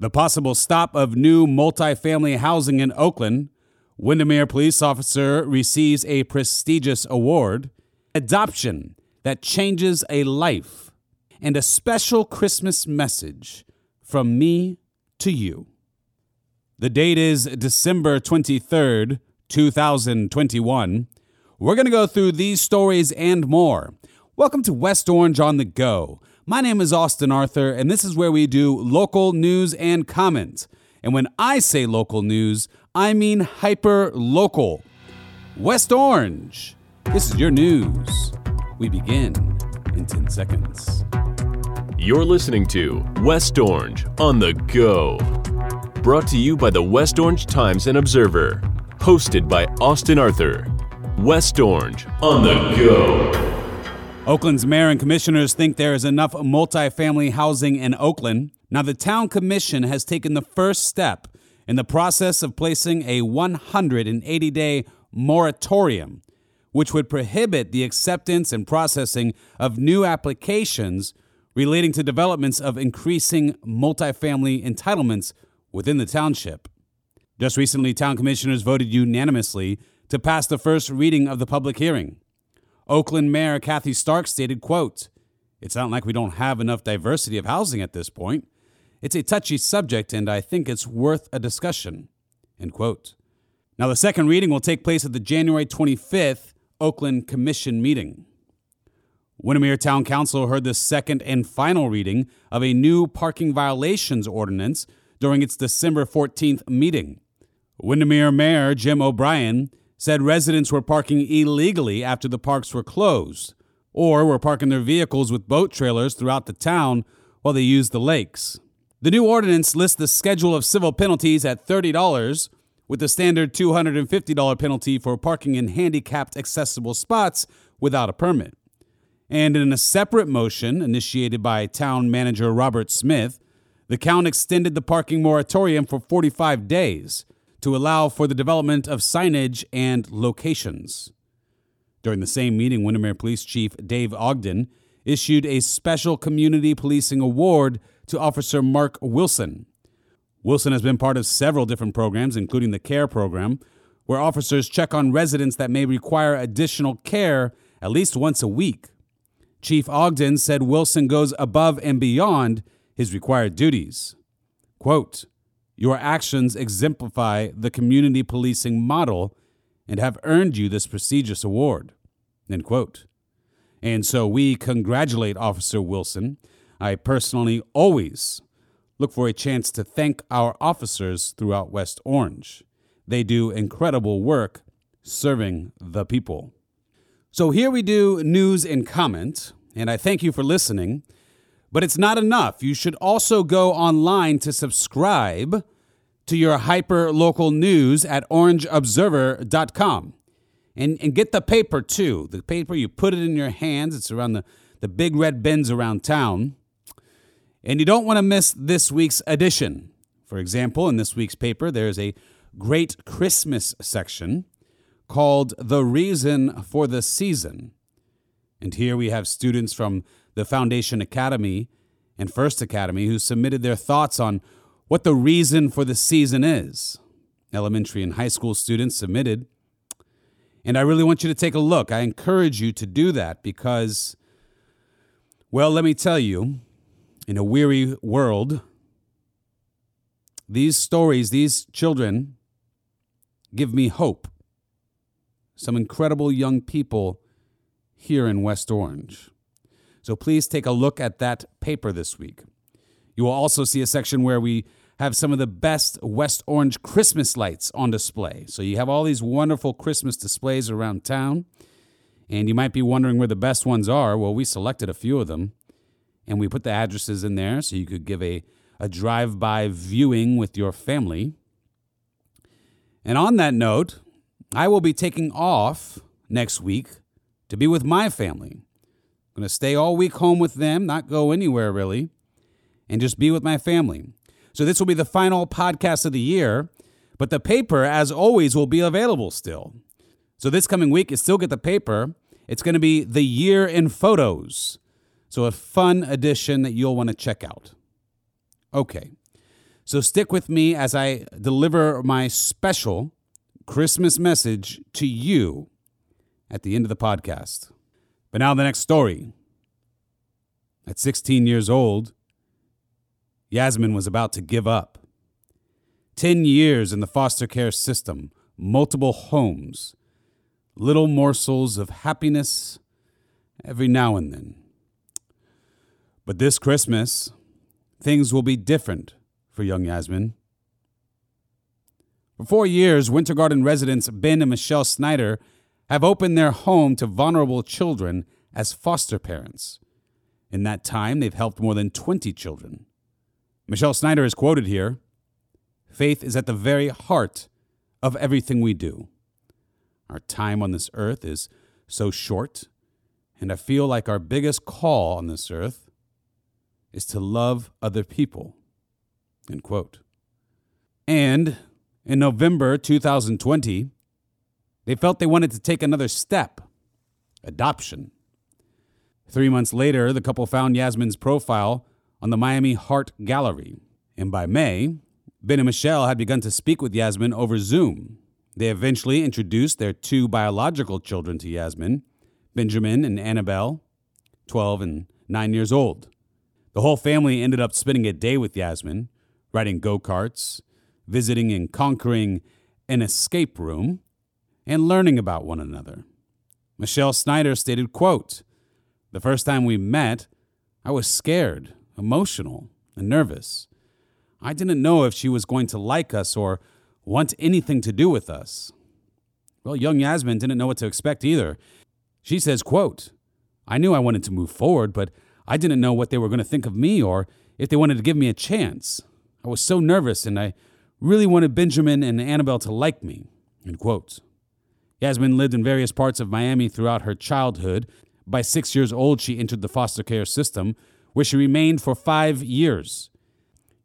The possible stop of new multifamily housing in Oakland. Windermere police officer receives a prestigious award. Adoption that changes a life. And a special Christmas message from me to you. The date is December 23rd, 2021. We're going to go through these stories and more. Welcome to West Orange on the Go. My name is Austin Arthur, and this is where we do local news and comment. And when I say local news, I mean hyper local. West Orange. This is your news. We begin in 10 seconds. You're listening to West Orange on the Go. Brought to you by the West Orange Times and Observer. Hosted by Austin Arthur. West Orange on the Go. Oakland's mayor and commissioners think there is enough multifamily housing in Oakland. Now, the town commission has taken the first step in the process of placing a 180 day moratorium, which would prohibit the acceptance and processing of new applications relating to developments of increasing multifamily entitlements within the township. Just recently, town commissioners voted unanimously to pass the first reading of the public hearing. Oakland Mayor Kathy Stark stated, quote, It's not like we don't have enough diversity of housing at this point. It's a touchy subject, and I think it's worth a discussion. End quote. Now, the second reading will take place at the January 25th Oakland Commission meeting. Windermere Town Council heard the second and final reading of a new parking violations ordinance during its December 14th meeting. Windermere Mayor Jim O'Brien said residents were parking illegally after the parks were closed, or were parking their vehicles with boat trailers throughout the town while they used the lakes. The new ordinance lists the schedule of civil penalties at $30, with the standard $250 penalty for parking in handicapped accessible spots without a permit. And in a separate motion initiated by town manager Robert Smith, the count extended the parking moratorium for 45 days to allow for the development of signage and locations. During the same meeting, Windermere Police Chief Dave Ogden issued a special community policing award to Officer Mark Wilson. Wilson has been part of several different programs, including the CARE program, where officers check on residents that may require additional care at least once a week. Chief Ogden said Wilson goes above and beyond his required duties. Quote, Your actions exemplify the community policing model and have earned you this prestigious award. End quote. And so we congratulate Officer Wilson. I personally always look for a chance to thank our officers throughout West Orange. They do incredible work serving the people. So here we do news and comment, and I thank you for listening. But it's not enough. You should also go online to subscribe to your hyper local news at orangeobserver.com. And, and get the paper too. The paper, you put it in your hands, it's around the, the big red bins around town. And you don't want to miss this week's edition. For example, in this week's paper, there's a great Christmas section called The Reason for the Season. And here we have students from the Foundation Academy and First Academy who submitted their thoughts on what the reason for the season is. Elementary and high school students submitted. And I really want you to take a look. I encourage you to do that because, well, let me tell you, in a weary world, these stories, these children, give me hope. Some incredible young people here in West Orange. So please take a look at that paper this week. You will also see a section where we have some of the best West Orange Christmas lights on display. So you have all these wonderful Christmas displays around town. And you might be wondering where the best ones are. Well, we selected a few of them and we put the addresses in there so you could give a, a drive by viewing with your family. And on that note, I will be taking off next week to be with my family. I'm going to stay all week home with them, not go anywhere really, and just be with my family. So this will be the final podcast of the year, but the paper, as always, will be available still. So this coming week, you still get the paper. It's going to be the year in photos. So a fun edition that you'll want to check out. Okay. So stick with me as I deliver my special Christmas message to you at the end of the podcast. But now, the next story. At 16 years old, Yasmin was about to give up. 10 years in the foster care system, multiple homes, little morsels of happiness every now and then. But this Christmas, things will be different for young Yasmin. For four years, Winter Garden residents Ben and Michelle Snyder have opened their home to vulnerable children as foster parents. In that time, they've helped more than 20 children. Michelle Snyder is quoted here Faith is at the very heart of everything we do. Our time on this earth is so short, and I feel like our biggest call on this earth is to love other people. End quote. And in November 2020, they felt they wanted to take another step adoption. Three months later, the couple found Yasmin's profile on the Miami Heart Gallery. And by May, Ben and Michelle had begun to speak with Yasmin over Zoom. They eventually introduced their two biological children to Yasmin, Benjamin and Annabelle, 12 and 9 years old. The whole family ended up spending a day with Yasmin, riding go karts, visiting and conquering an escape room, and learning about one another. Michelle Snyder stated, quote, The first time we met, I was scared, emotional, and nervous. I didn't know if she was going to like us or want anything to do with us. Well, young Yasmin didn't know what to expect either. She says, quote, I knew I wanted to move forward, but I didn't know what they were going to think of me or if they wanted to give me a chance. I was so nervous and I really wanted Benjamin and Annabelle to like me. End quote. Yasmin lived in various parts of Miami throughout her childhood. By six years old, she entered the foster care system, where she remained for five years.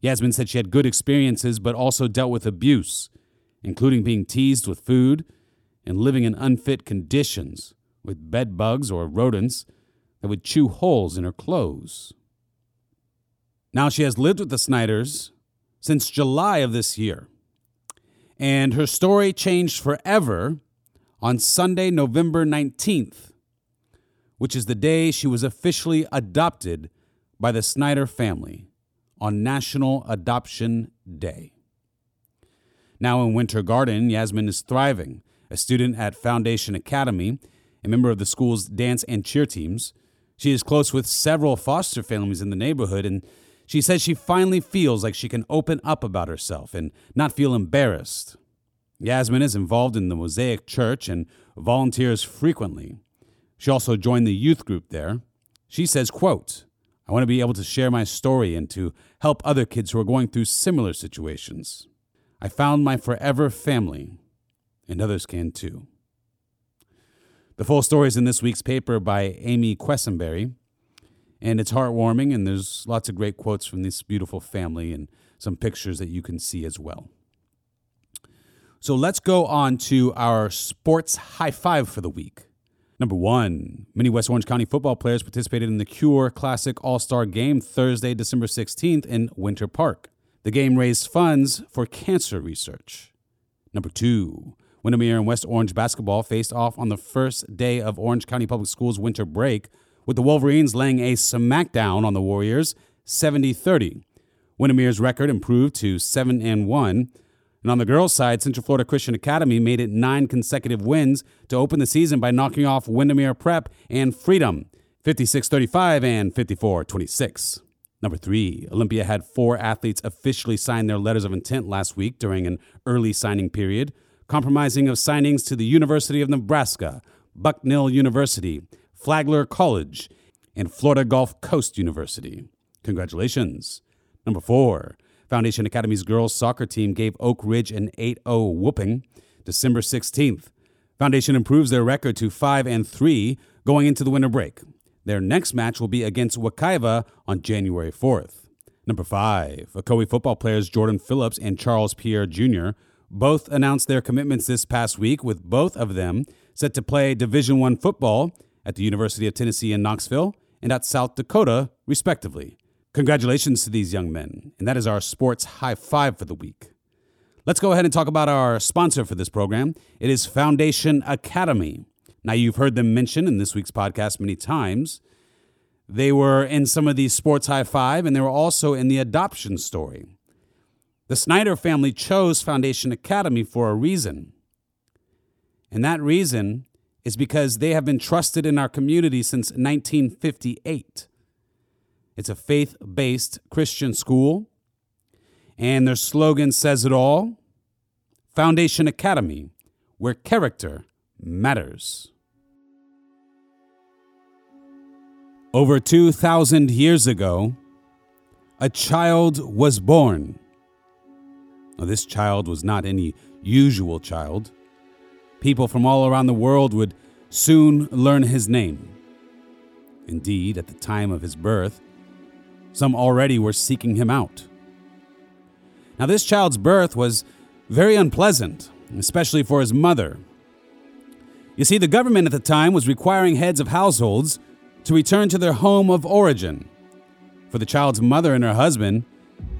Yasmin said she had good experiences, but also dealt with abuse, including being teased with food and living in unfit conditions with bed bugs or rodents that would chew holes in her clothes. Now she has lived with the Snyders since July of this year, and her story changed forever on Sunday, November 19th, which is the day she was officially adopted by the Snyder family on National Adoption Day. Now in Winter Garden, Yasmin is thriving, a student at Foundation Academy, a member of the school's dance and cheer teams. She is close with several foster families in the neighborhood, and she says she finally feels like she can open up about herself and not feel embarrassed. Yasmin is involved in the Mosaic Church and volunteers frequently. She also joined the youth group there. She says, quote, I want to be able to share my story and to help other kids who are going through similar situations. I found my forever family, and others can too. The full story is in this week's paper by Amy Quesenberry, and it's heartwarming, and there's lots of great quotes from this beautiful family and some pictures that you can see as well. So let's go on to our sports high five for the week. Number one, many West Orange County football players participated in the Cure Classic All Star Game Thursday, December 16th in Winter Park. The game raised funds for cancer research. Number two, Windermere and West Orange basketball faced off on the first day of Orange County Public Schools winter break, with the Wolverines laying a smackdown on the Warriors 70 30. Windermere's record improved to 7 and 1. And on the girls' side, Central Florida Christian Academy made it nine consecutive wins to open the season by knocking off Windermere Prep and Freedom 56 35 and 54 26. Number three, Olympia had four athletes officially sign their letters of intent last week during an early signing period, compromising of signings to the University of Nebraska, Bucknell University, Flagler College, and Florida Gulf Coast University. Congratulations. Number four, Foundation Academy's girls soccer team gave Oak Ridge an 8 0 whooping December 16th. Foundation improves their record to 5 and 3 going into the winter break. Their next match will be against Wekiva on January 4th. Number 5, Ocoee football players Jordan Phillips and Charles Pierre Jr. both announced their commitments this past week with both of them set to play Division 1 football at the University of Tennessee in Knoxville and at South Dakota respectively. Congratulations to these young men, and that is our sports high five for the week. Let's go ahead and talk about our sponsor for this program. It is Foundation Academy. Now, you've heard them mentioned in this week's podcast many times. They were in some of these sports high five, and they were also in the adoption story. The Snyder family chose Foundation Academy for a reason. And that reason is because they have been trusted in our community since 1958. It's a faith based Christian school, and their slogan says it all Foundation Academy, where character matters. Over 2,000 years ago, a child was born. Now, this child was not any usual child. People from all around the world would soon learn his name. Indeed, at the time of his birth, some already were seeking him out. Now, this child's birth was very unpleasant, especially for his mother. You see, the government at the time was requiring heads of households to return to their home of origin. For the child's mother and her husband,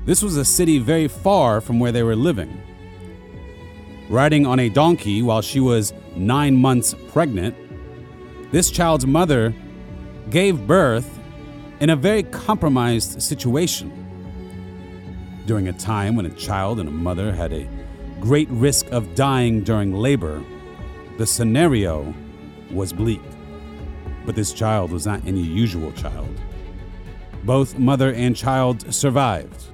this was a city very far from where they were living. Riding on a donkey while she was nine months pregnant, this child's mother gave birth in a very compromised situation. During a time when a child and a mother had a great risk of dying during labor, the scenario was bleak. But this child was not any usual child. Both mother and child survived.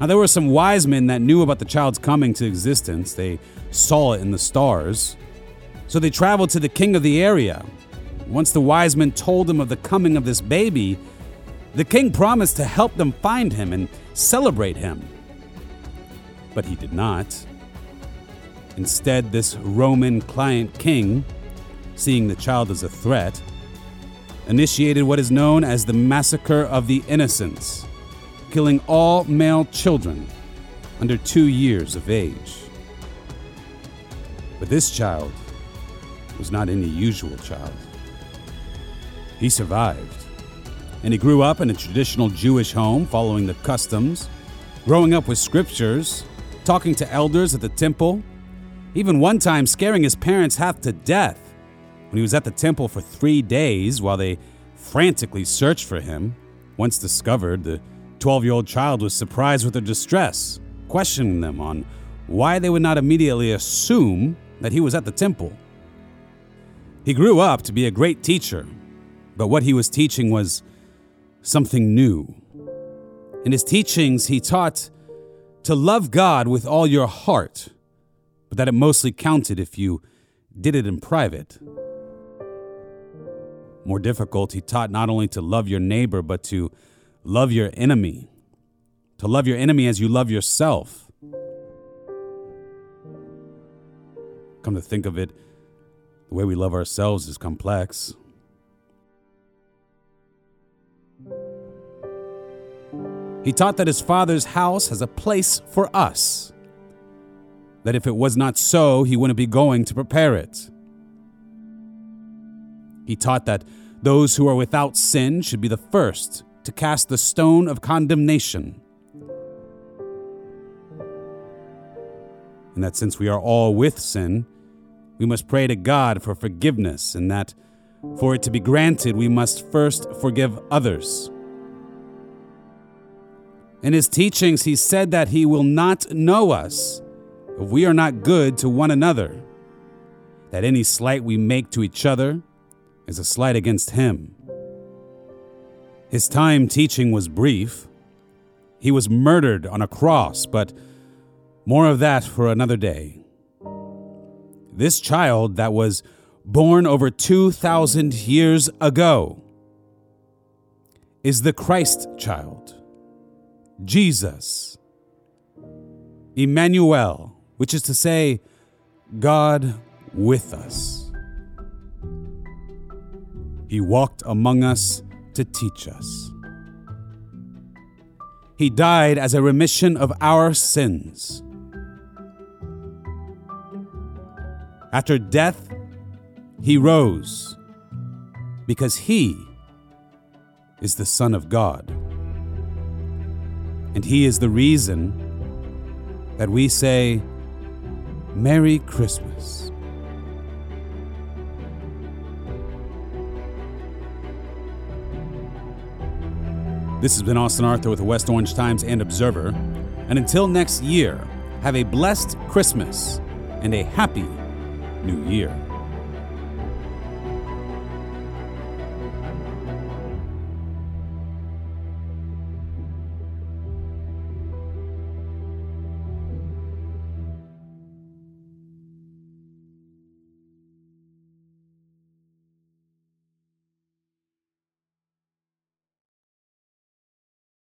Now, there were some wise men that knew about the child's coming to existence. They saw it in the stars. So they traveled to the king of the area. Once the wise men told him of the coming of this baby, the king promised to help them find him and celebrate him. But he did not. Instead, this Roman client king seeing the child as a threat, initiated what is known as the Massacre of the Innocents, killing all male children under two years of age. But this child was not any usual child. He survived, and he grew up in a traditional Jewish home following the customs, growing up with scriptures, talking to elders at the temple, even one time scaring his parents half to death when he was at the temple for three days while they frantically searched for him, once discovered, the 12 year old child was surprised with their distress, questioning them on why they would not immediately assume that he was at the temple. He grew up to be a great teacher, but what he was teaching was something new. In his teachings, he taught to love God with all your heart, but that it mostly counted if you did it in private. More difficult, he taught not only to love your neighbor, but to love your enemy. To love your enemy as you love yourself. Come to think of it, the way we love ourselves is complex. He taught that his father's house has a place for us. That if it was not so, he wouldn't be going to prepare it. He taught that those who are without sin should be the first to cast the stone of condemnation. And that since we are all with sin, we must pray to God for forgiveness, and that for it to be granted, we must first forgive others. In his teachings, he said that he will not know us if we are not good to one another, that any slight we make to each other, is a slight against him. His time teaching was brief. He was murdered on a cross, but more of that for another day. This child that was born over 2,000 years ago is the Christ child, Jesus, Emmanuel, which is to say, God with us. He walked among us to teach us. He died as a remission of our sins. After death, he rose because he is the Son of God. And He is the reason that we say, Merry Christmas. This has been Austin Arthur with the West Orange Times and Observer. And until next year, have a blessed Christmas and a happy New Year.